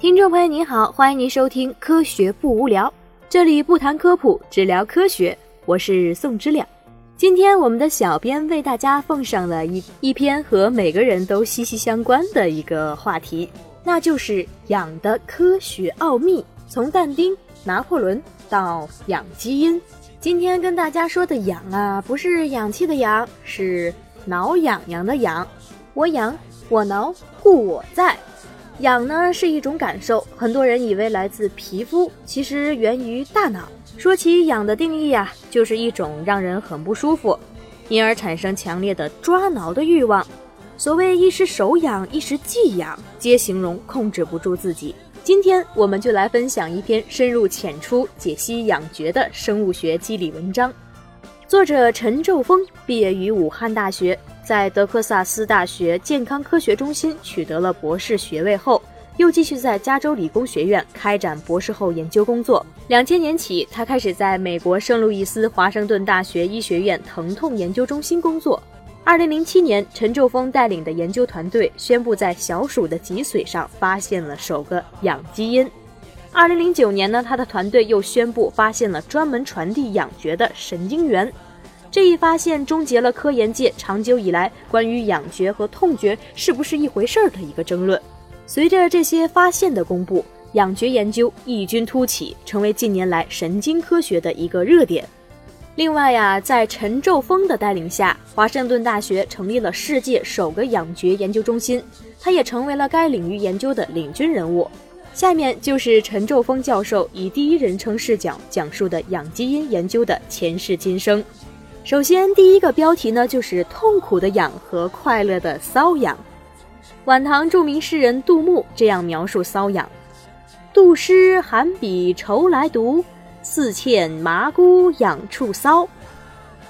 听众朋友您好，欢迎您收听《科学不无聊》，这里不谈科普，只聊科学。我是宋知了。今天我们的小编为大家奉上了一一篇和每个人都息息相关的一个话题，那就是氧的科学奥秘，从但丁、拿破仑到氧基因。今天跟大家说的氧啊，不是氧气的氧，是挠痒痒的痒。我痒，我挠，故我在。痒呢是一种感受，很多人以为来自皮肤，其实源于大脑。说起痒的定义啊，就是一种让人很不舒服，因而产生强烈的抓挠的欲望。所谓一时手痒，一时技痒，皆形容控制不住自己。今天我们就来分享一篇深入浅出解析痒觉的生物学机理文章。作者陈昼峰毕业于武汉大学。在德克萨斯大学健康科学中心取得了博士学位后，又继续在加州理工学院开展博士后研究工作。两千年起，他开始在美国圣路易斯华盛顿大学医学院疼痛研究中心工作。二零零七年，陈昼峰带领的研究团队宣布在小鼠的脊髓上发现了首个氧基因。二零零九年呢，他的团队又宣布发现了专门传递氧觉的神经元。这一发现终结了科研界长久以来关于痒觉和痛觉是不是一回事儿的一个争论。随着这些发现的公布，痒觉研究异军突起，成为近年来神经科学的一个热点。另外呀，在陈宙峰的带领下，华盛顿大学成立了世界首个痒觉研究中心，他也成为了该领域研究的领军人物。下面就是陈宙峰教授以第一人称视角讲述的养基因研究的前世今生。首先，第一个标题呢，就是痛苦的痒和快乐的瘙痒。晚唐著名诗人杜牧这样描述瘙痒：“杜诗寒笔愁来读，似欠麻姑痒处搔。”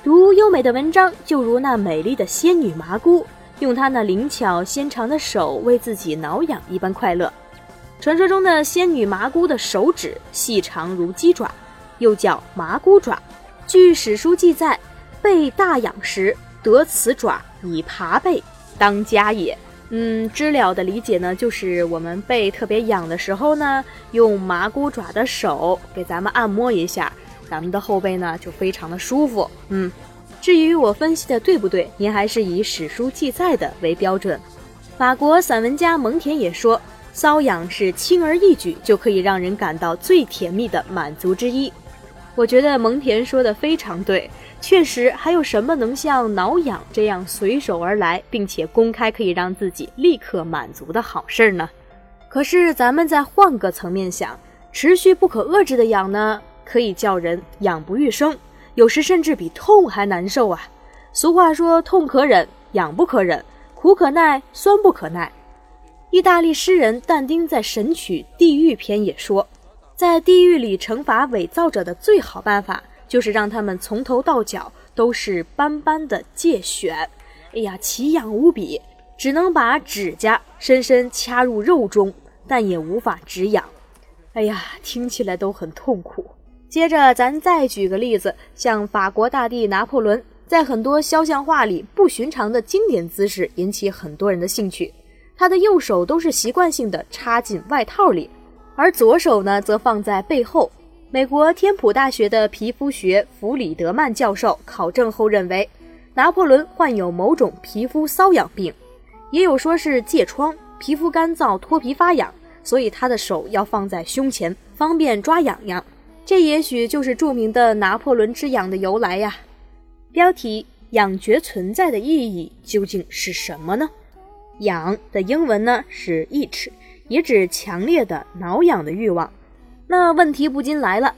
读优美的文章，就如那美丽的仙女麻姑，用她那灵巧纤长的手为自己挠痒一般快乐。传说中的仙女麻姑的手指细长如鸡爪，又叫麻姑爪。据史书记载。背大痒时，得此爪以爬背，当家也。嗯，知了的理解呢，就是我们背特别痒的时候呢，用麻姑爪的手给咱们按摩一下，咱们的后背呢就非常的舒服。嗯，至于我分析的对不对，您还是以史书记载的为标准。法国散文家蒙田也说，瘙痒是轻而易举就可以让人感到最甜蜜的满足之一。我觉得蒙田说的非常对。确实，还有什么能像挠痒这样随手而来，并且公开可以让自己立刻满足的好事儿呢？可是，咱们再换个层面想，持续不可遏制的痒呢，可以叫人痒不欲生，有时甚至比痛还难受啊！俗话说，痛可忍，痒不可忍，苦可耐，酸不可耐。意大利诗人但丁在《神曲·地狱篇》也说，在地狱里惩罚伪造者的最好办法。就是让他们从头到脚都是斑斑的疥癣，哎呀，奇痒无比，只能把指甲深深掐入肉中，但也无法止痒。哎呀，听起来都很痛苦。接着，咱再举个例子，像法国大帝拿破仑，在很多肖像画里不寻常的经典姿势引起很多人的兴趣。他的右手都是习惯性的插进外套里，而左手呢，则放在背后。美国天普大学的皮肤学弗里德曼教授考证后认为，拿破仑患有某种皮肤瘙痒病，也有说是疥疮，皮肤干燥脱皮发痒，所以他的手要放在胸前，方便抓痒痒。这也许就是著名的拿破仑之痒的由来呀。标题：痒觉存在的意义究竟是什么呢？痒的英文呢是 itch，也指强烈的挠痒的欲望。那问题不禁来了，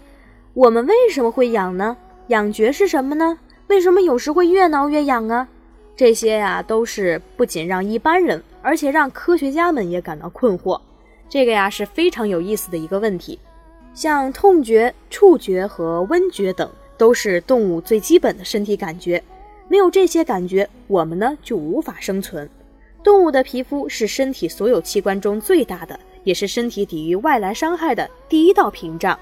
我们为什么会痒呢？痒觉是什么呢？为什么有时会越挠越痒啊？这些呀，都是不仅让一般人，而且让科学家们也感到困惑。这个呀是非常有意思的一个问题。像痛觉、触觉和温觉等，都是动物最基本的身体感觉。没有这些感觉，我们呢就无法生存。动物的皮肤是身体所有器官中最大的。也是身体抵御外来伤害的第一道屏障。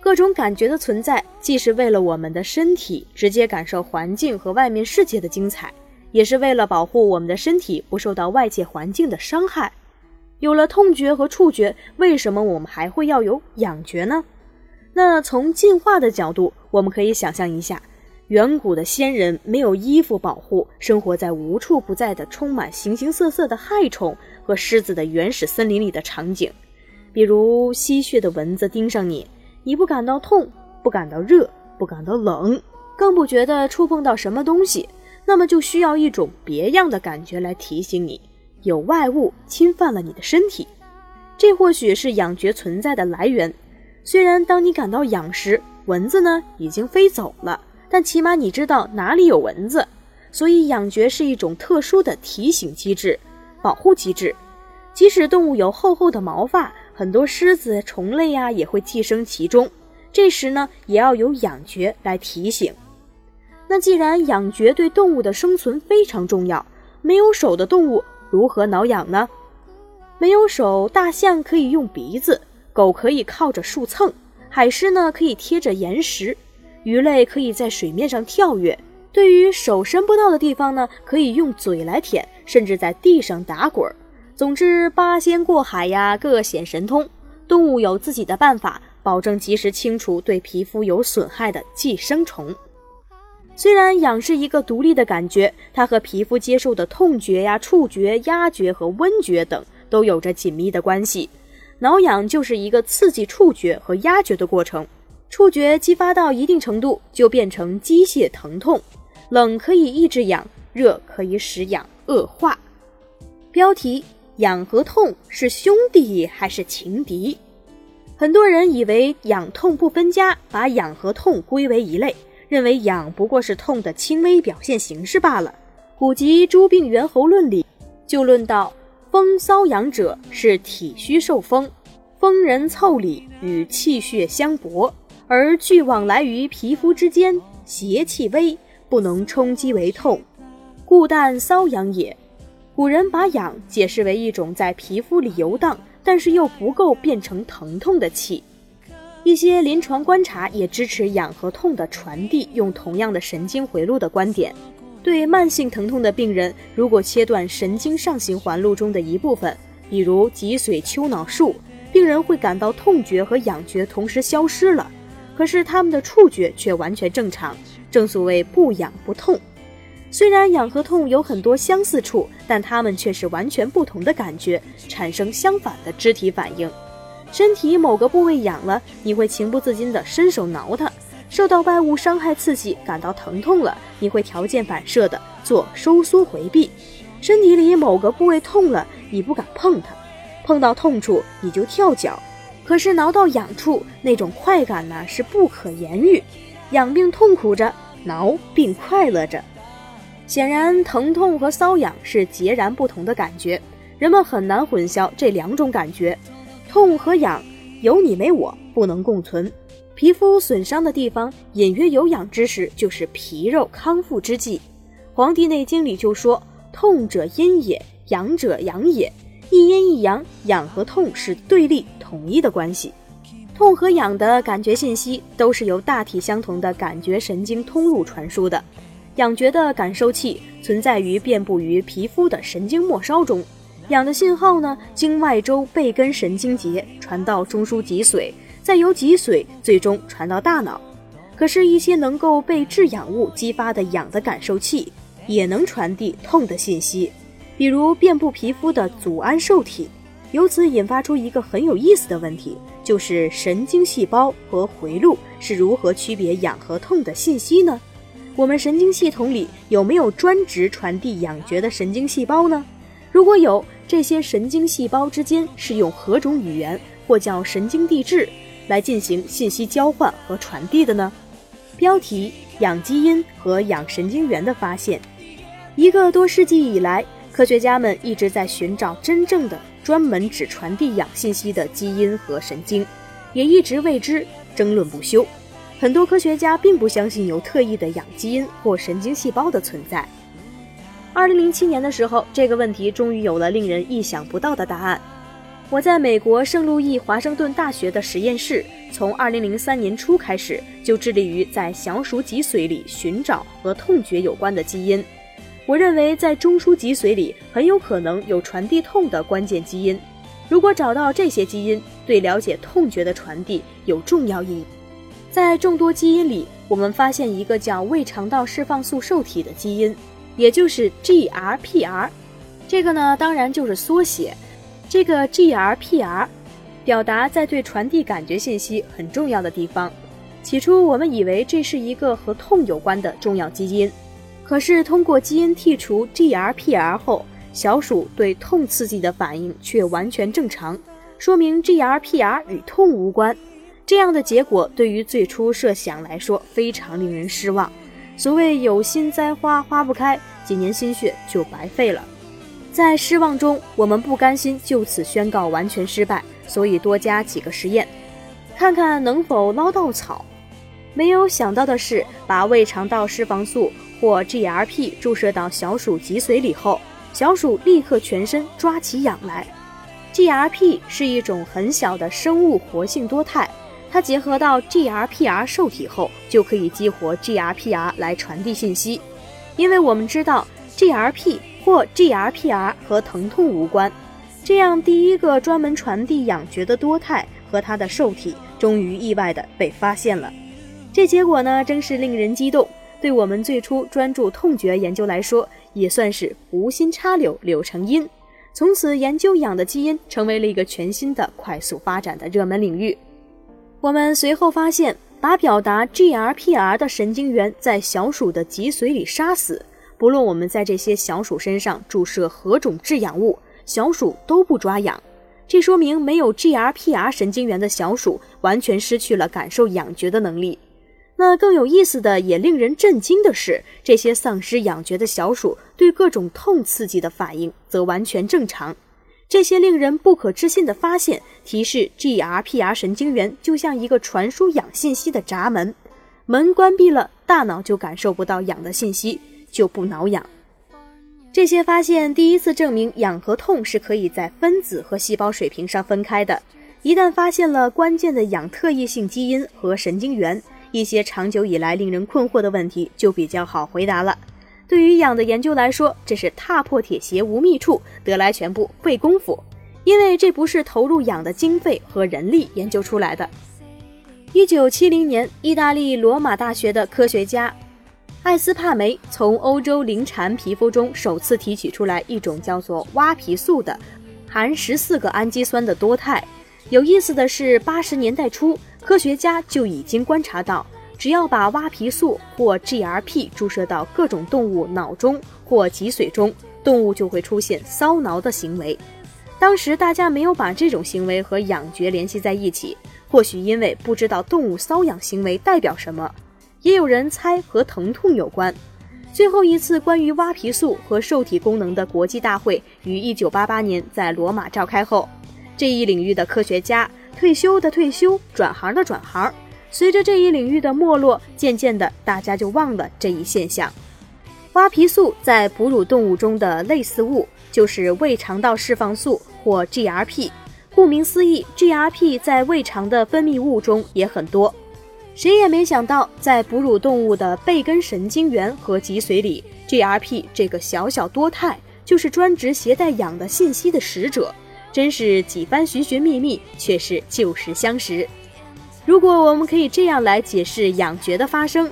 各种感觉的存在，既是为了我们的身体直接感受环境和外面世界的精彩，也是为了保护我们的身体不受到外界环境的伤害。有了痛觉和触觉，为什么我们还会要有痒觉呢？那从进化的角度，我们可以想象一下，远古的先人没有衣服保护，生活在无处不在的充满形形色色的害虫和狮子的原始森林里的场景。比如吸血的蚊子盯上你，你不感到痛，不感到热，不感到冷，更不觉得触碰到什么东西，那么就需要一种别样的感觉来提醒你，有外物侵犯了你的身体。这或许是痒觉存在的来源。虽然当你感到痒时，蚊子呢已经飞走了，但起码你知道哪里有蚊子，所以痒觉是一种特殊的提醒机制、保护机制。即使动物有厚厚的毛发，很多狮子、虫类呀也会寄生其中，这时呢也要有痒觉来提醒。那既然痒觉对动物的生存非常重要，没有手的动物如何挠痒呢？没有手，大象可以用鼻子。狗可以靠着树蹭，海狮呢可以贴着岩石，鱼类可以在水面上跳跃。对于手伸不到的地方呢，可以用嘴来舔，甚至在地上打滚儿。总之，八仙过海呀，各显神通。动物有自己的办法，保证及时清除对皮肤有损害的寄生虫。虽然痒是一个独立的感觉，它和皮肤接受的痛觉呀、触觉、压觉和温觉等都有着紧密的关系。挠痒就是一个刺激触觉和压觉的过程，触觉激发到一定程度就变成机械疼痛。冷可以抑制痒，热可以使痒恶化。标题：痒和痛是兄弟还是情敌？很多人以为痒痛不分家，把痒和痛归为一类，认为痒不过是痛的轻微表现形式罢了。古籍《诸病源候论》里就论到。风瘙痒者是体虚受风，风人凑里与气血相搏，而聚往来于皮肤之间，邪气微，不能冲击为痛，故但瘙痒也。古人把痒解释为一种在皮肤里游荡，但是又不够变成疼痛的气。一些临床观察也支持痒和痛的传递用同样的神经回路的观点。对慢性疼痛的病人，如果切断神经上行环路中的一部分，比如脊髓丘脑束，病人会感到痛觉和痒觉同时消失了，可是他们的触觉却完全正常。正所谓不痒不痛。虽然痒和痛有很多相似处，但它们却是完全不同的感觉，产生相反的肢体反应。身体某个部位痒了，你会情不自禁地伸手挠它。受到外物伤害刺激，感到疼痛了，你会条件反射地做收缩回避；身体里某个部位痛了，你不敢碰它，碰到痛处你就跳脚。可是挠到痒处，那种快感呢是不可言喻。痒并痛苦着，挠并快乐着。显然，疼痛和瘙痒是截然不同的感觉，人们很难混淆这两种感觉。痛和痒有你没我，不能共存。皮肤损伤的地方隐约有痒之时，就是皮肉康复之际。《黄帝内经》里就说：“痛者阴也，痒者阳也。一阴一阳，痒和痛是对立统一的关系。痛和痒的感觉信息都是由大体相同的感觉神经通路传输的。痒觉的感受器存在于遍布于皮肤的神经末梢中，痒的信号呢，经外周背根神经节传到中枢脊髓。”再由脊髓最终传到大脑，可是，一些能够被致痒物激发的痒的感受器也能传递痛的信息，比如遍布皮肤的组胺受体。由此引发出一个很有意思的问题，就是神经细胞和回路是如何区别痒和痛的信息呢？我们神经系统里有没有专职传递养觉的神经细胞呢？如果有，这些神经细胞之间是用何种语言，或叫神经递质？来进行信息交换和传递的呢？标题：氧基因和氧神经元的发现。一个多世纪以来，科学家们一直在寻找真正的专门只传递氧信息的基因和神经，也一直为之争论不休。很多科学家并不相信有特异的氧基因或神经细胞的存在。二零零七年的时候，这个问题终于有了令人意想不到的答案。我在美国圣路易华盛顿大学的实验室，从2003年初开始就致力于在小鼠脊髓里寻找和痛觉有关的基因。我认为在中枢脊髓里很有可能有传递痛的关键基因。如果找到这些基因，对了解痛觉的传递有重要意义。在众多基因里，我们发现一个叫胃肠道释放素受体的基因，也就是 GRPR。这个呢，当然就是缩写。这个 GRPR 表达在对传递感觉信息很重要的地方。起初我们以为这是一个和痛有关的重要基因，可是通过基因剔除 GRPR 后，小鼠对痛刺激的反应却完全正常，说明 GRPR 与痛无关。这样的结果对于最初设想来说非常令人失望。所谓有心栽花花不开，几年心血就白费了。在失望中，我们不甘心就此宣告完全失败，所以多加几个实验，看看能否捞到草。没有想到的是，把胃肠道释放素或 GRP 注射到小鼠脊髓里后，小鼠立刻全身抓起痒来。GRP 是一种很小的生物活性多肽，它结合到 GRPR 受体后，就可以激活 GRPR 来传递信息。因为我们知道 GRP 或 GRPR 和疼痛无关，这样第一个专门传递痒觉的多肽和它的受体，终于意外的被发现了。这结果呢，真是令人激动。对我们最初专注痛觉研究来说，也算是无心插柳柳成荫。从此，研究氧的基因成为了一个全新的、快速发展的热门领域。我们随后发现，把表达 GRPR 的神经元在小鼠的脊髓里杀死，不论我们在这些小鼠身上注射何种致痒物，小鼠都不抓痒。这说明，没有 GRPR 神经元的小鼠完全失去了感受痒觉的能力。那更有意思的，也令人震惊的是，这些丧失痒觉的小鼠对各种痛刺激的反应则完全正常。这些令人不可置信的发现提示，GRPR 神经元就像一个传输痒信息的闸门，门关闭了，大脑就感受不到痒的信息，就不挠痒。这些发现第一次证明痒和痛是可以在分子和细胞水平上分开的。一旦发现了关键的痒特异性基因和神经元。一些长久以来令人困惑的问题就比较好回答了。对于氧的研究来说，这是踏破铁鞋无觅处，得来全不费功夫，因为这不是投入氧的经费和人力研究出来的。一九七零年，意大利罗马大学的科学家艾斯帕梅从欧洲灵蝉皮肤中首次提取出来一种叫做蛙皮素的，含十四个氨基酸的多肽。有意思的是，八十年代初。科学家就已经观察到，只要把蛙皮素或 GRP 注射到各种动物脑中或脊髓中，动物就会出现搔挠的行为。当时大家没有把这种行为和痒觉联系在一起，或许因为不知道动物瘙痒行为代表什么，也有人猜和疼痛有关。最后一次关于蛙皮素和受体功能的国际大会于1988年在罗马召开后，这一领域的科学家。退休的退休，转行的转行。随着这一领域的没落，渐渐的，大家就忘了这一现象。蛙皮素在哺乳动物中的类似物就是胃肠道释放素或 GRP。顾名思义，GRP 在胃肠的分泌物中也很多。谁也没想到，在哺乳动物的背根神经元和脊髓里，GRP 这个小小多肽就是专职携带氧的信息的使者。真是几番寻寻觅觅，却是旧时相识。如果我们可以这样来解释痒觉的发生：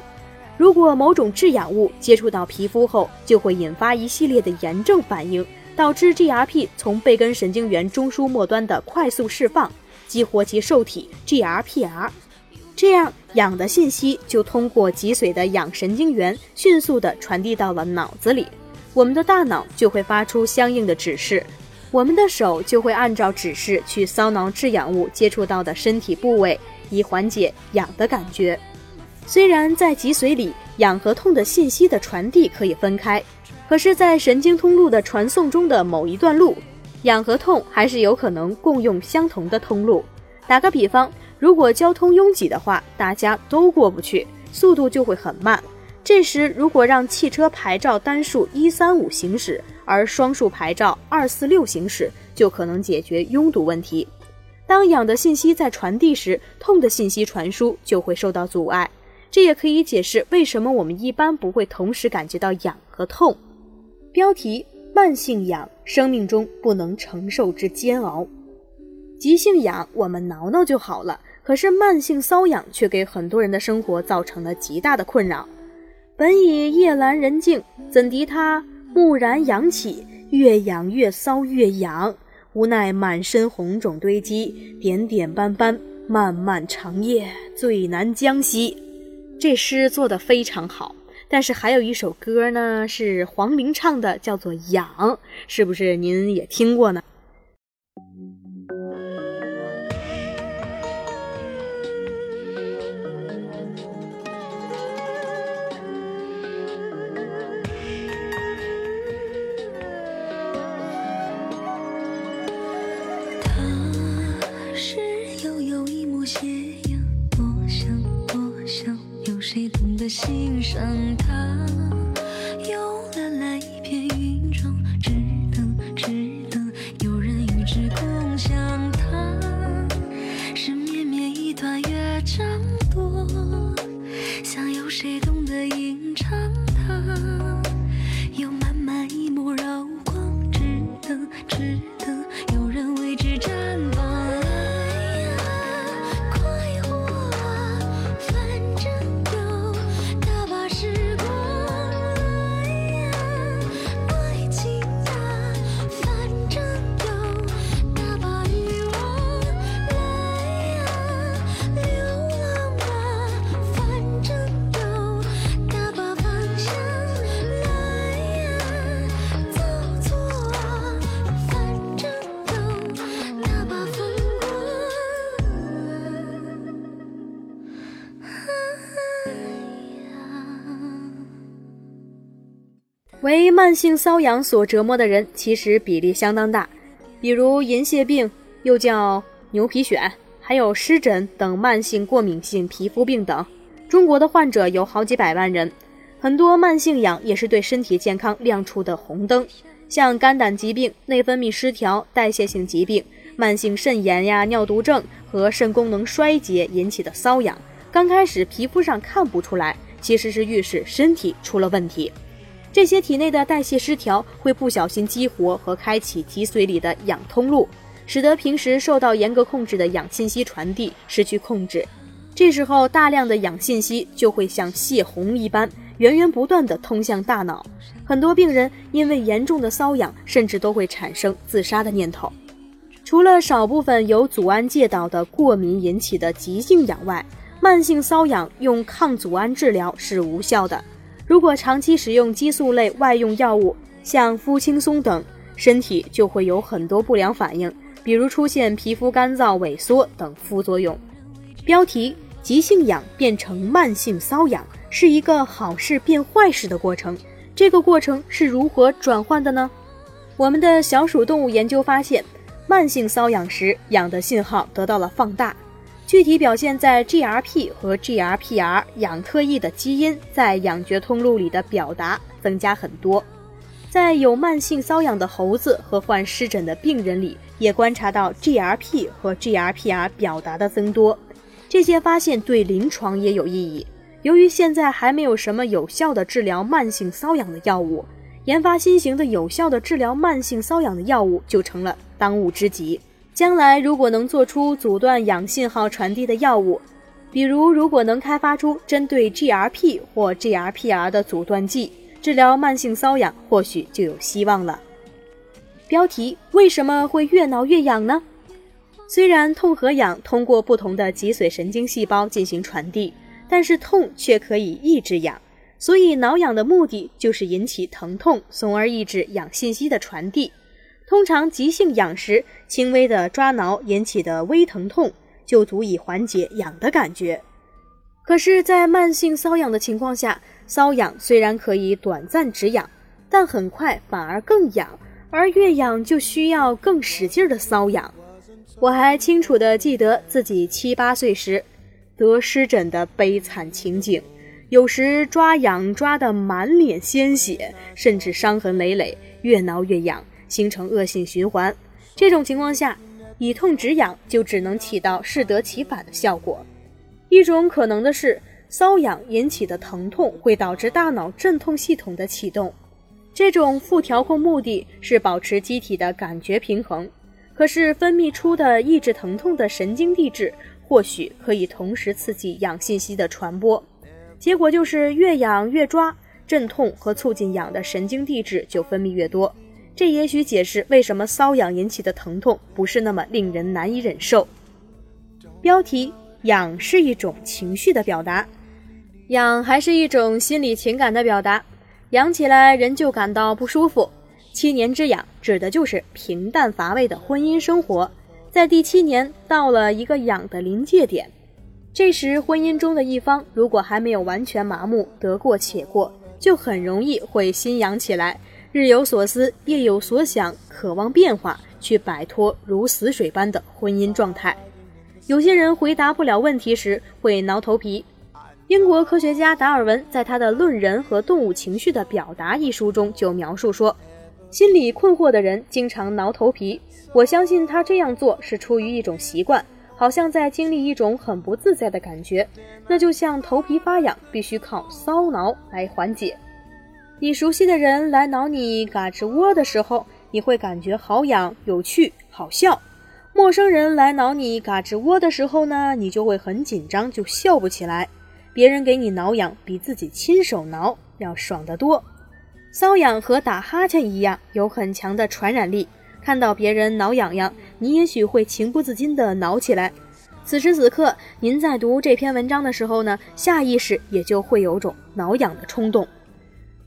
如果某种致痒物接触到皮肤后，就会引发一系列的炎症反应，导致 GRP 从背根神经元中枢末端的快速释放，激活其受体 GRPR，这样痒的信息就通过脊髓的痒神经元迅速地传递到了脑子里，我们的大脑就会发出相应的指示。我们的手就会按照指示去搔挠致痒物接触到的身体部位，以缓解痒的感觉。虽然在脊髓里，痒和痛的信息的传递可以分开，可是，在神经通路的传送中的某一段路，痒和痛还是有可能共用相同的通路。打个比方，如果交通拥挤的话，大家都过不去，速度就会很慢。这时，如果让汽车牌照单数一三五行驶，而双数牌照二四六行驶就可能解决拥堵问题。当痒的信息在传递时，痛的信息传输就会受到阻碍。这也可以解释为什么我们一般不会同时感觉到痒和痛。标题：慢性痒，生命中不能承受之煎熬。急性痒我们挠挠就好了，可是慢性瘙痒却给很多人的生活造成了极大的困扰。本已夜阑人静，怎敌他蓦然痒起，越痒越搔越痒，无奈满身红肿堆积，点点斑斑，漫漫长夜最难将息。这诗做得非常好，但是还有一首歌呢，是黄龄唱的，叫做《痒》，是不是您也听过呢？心上疼。为慢性瘙痒所折磨的人，其实比例相当大，比如银屑病，又叫牛皮癣，还有湿疹等慢性过敏性皮肤病等。中国的患者有好几百万人，很多慢性痒也是对身体健康亮出的红灯，像肝胆疾病、内分泌失调、代谢性疾病、慢性肾炎呀、尿毒症和肾功能衰竭引起的瘙痒，刚开始皮肤上看不出来，其实是预示身体出了问题。这些体内的代谢失调会不小心激活和开启脊髓里的氧通路，使得平时受到严格控制的氧信息传递失去控制。这时候，大量的氧信息就会像泄洪一般，源源不断地通向大脑。很多病人因为严重的瘙痒，甚至都会产生自杀的念头。除了少部分由组胺介导的过敏引起的急性痒外，慢性瘙痒用抗组胺治疗是无效的。如果长期使用激素类外用药物，像肤轻松等，身体就会有很多不良反应，比如出现皮肤干燥、萎缩等副作用。标题：急性痒变成慢性瘙痒，是一个好事变坏事的过程。这个过程是如何转换的呢？我们的小鼠动物研究发现，慢性瘙痒时，痒的信号得到了放大。具体表现在 GRP 和 GRPR 氧特异的基因在氧觉通路里的表达增加很多，在有慢性瘙痒的猴子和患湿疹的病人里，也观察到 GRP 和 GRPR 表达的增多。这些发现对临床也有意义。由于现在还没有什么有效的治疗慢性瘙痒的药物，研发新型的有效的治疗慢性瘙痒的药物就成了当务之急。将来如果能做出阻断氧信号传递的药物，比如如果能开发出针对 GRP 或 GRPR 的阻断剂，治疗慢性瘙痒或许就有希望了。标题：为什么会越挠越痒呢？虽然痛和痒通过不同的脊髓神经细胞进行传递，但是痛却可以抑制痒，所以挠痒的目的就是引起疼痛，从而抑制氧信息的传递。通常急性痒时，轻微的抓挠引起的微疼痛就足以缓解痒的感觉。可是，在慢性瘙痒的情况下，瘙痒虽然可以短暂止痒，但很快反而更痒，而越痒就需要更使劲的瘙痒。我还清楚地记得自己七八岁时得湿疹的悲惨情景，有时抓痒抓得满脸鲜血，甚至伤痕累累，越挠越痒。形成恶性循环，这种情况下，以痛止痒就只能起到适得其反的效果。一种可能的是，瘙痒引起的疼痛会导致大脑镇痛系统的启动，这种负调控目的是保持机体的感觉平衡。可是分泌出的抑制疼痛的神经递质，或许可以同时刺激痒信息的传播。结果就是越痒越抓，镇痛和促进痒的神经递质就分泌越多。这也许解释为什么瘙痒引起的疼痛不是那么令人难以忍受。标题：痒是一种情绪的表达，痒还是一种心理情感的表达。痒起来人就感到不舒服。七年之痒指的就是平淡乏味的婚姻生活，在第七年到了一个痒的临界点。这时，婚姻中的一方如果还没有完全麻木，得过且过，就很容易会心痒起来。日有所思，夜有所想，渴望变化，去摆脱如死水般的婚姻状态。有些人回答不了问题时会挠头皮。英国科学家达尔文在他的《论人和动物情绪的表达》一书中就描述说，心里困惑的人经常挠头皮。我相信他这样做是出于一种习惯，好像在经历一种很不自在的感觉，那就像头皮发痒，必须靠搔挠来缓解。你熟悉的人来挠你嘎吱窝的时候，你会感觉好痒、有趣、好笑；陌生人来挠你嘎吱窝的时候呢，你就会很紧张，就笑不起来。别人给你挠痒，比自己亲手挠要爽得多。瘙痒和打哈欠一样，有很强的传染力。看到别人挠痒痒，你也许会情不自禁地挠起来。此时此刻，您在读这篇文章的时候呢，下意识也就会有种挠痒的冲动。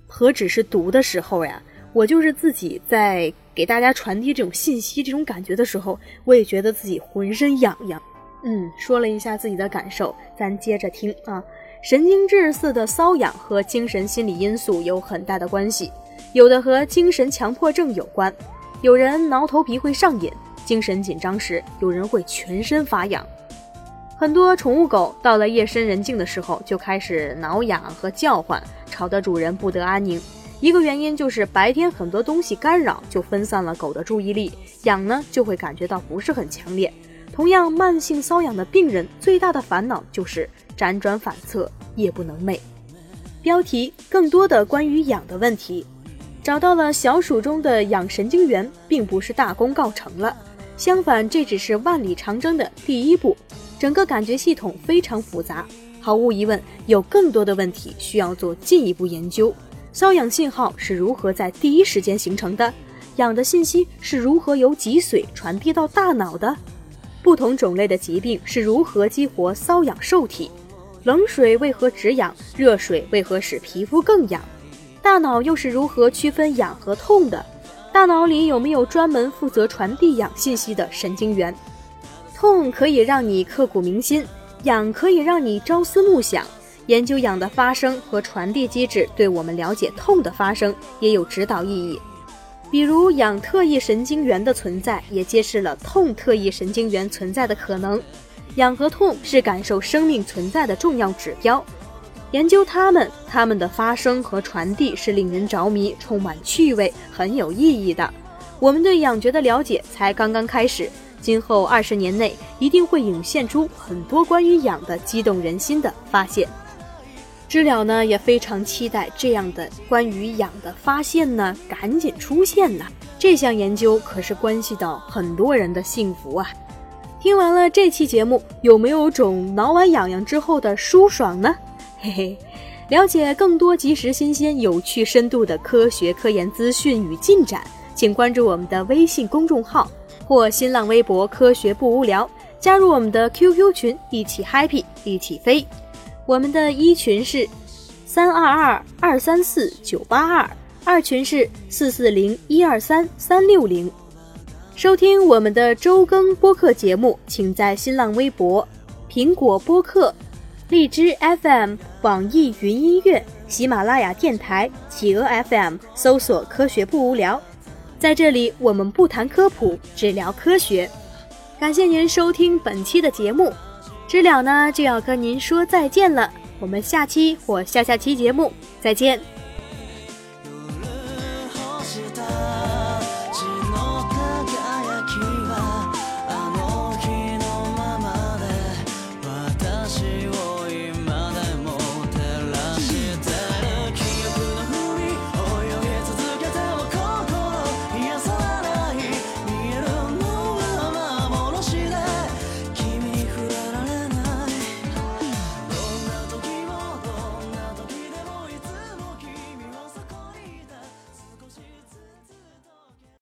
何止是读的时候呀，我就是自己在给大家传递这种信息、这种感觉的时候，我也觉得自己浑身痒痒。嗯，说了一下自己的感受，咱接着听啊。神经质似的瘙痒和精神心理因素有很大的关系，有的和精神强迫症有关，有人挠头皮会上瘾，精神紧张时有人会全身发痒。很多宠物狗到了夜深人静的时候就开始挠痒和叫唤。吵得主人不得安宁，一个原因就是白天很多东西干扰，就分散了狗的注意力，痒呢就会感觉到不是很强烈。同样，慢性瘙痒的病人最大的烦恼就是辗转反侧，夜不能寐。标题：更多的关于痒的问题。找到了小鼠中的痒神经元，并不是大功告成了，相反，这只是万里长征的第一步。整个感觉系统非常复杂。毫无疑问，有更多的问题需要做进一步研究。瘙痒信号是如何在第一时间形成的？痒的信息是如何由脊髓传递到大脑的？不同种类的疾病是如何激活瘙痒受体？冷水为何止痒？热水为何使皮肤更痒？大脑又是如何区分痒和痛的？大脑里有没有专门负责传递痒信息的神经元？痛可以让你刻骨铭心。痒可以让你朝思暮想，研究痒的发生和传递机制，对我们了解痛的发生也有指导意义。比如，痒特异神经元的存在，也揭示了痛特异神经元存在的可能。痒和痛是感受生命存在的重要指标，研究它们，它们的发生和传递是令人着迷、充满趣味、很有意义的。我们对痒觉的了解才刚刚开始。今后二十年内，一定会涌现出很多关于痒的激动人心的发现。知了呢也非常期待这样的关于痒的发现呢赶紧出现呢。这项研究可是关系到很多人的幸福啊！听完了这期节目，有没有种挠完痒痒之后的舒爽呢？嘿嘿，了解更多及时、新鲜、有趣、深度的科学科研资讯与进展，请关注我们的微信公众号。或新浪微博“科学不无聊”，加入我们的 QQ 群，一起 happy，一起飞。我们的一群是三二二二三四九八二，二群是四四零一二三三六零。收听我们的周更播客节目，请在新浪微博、苹果播客、荔枝 FM、网易云音乐、喜马拉雅电台、企鹅 FM 搜索“科学不无聊”。在这里，我们不谈科普，只聊科学。感谢您收听本期的节目，知了呢就要跟您说再见了。我们下期或下下期节目再见。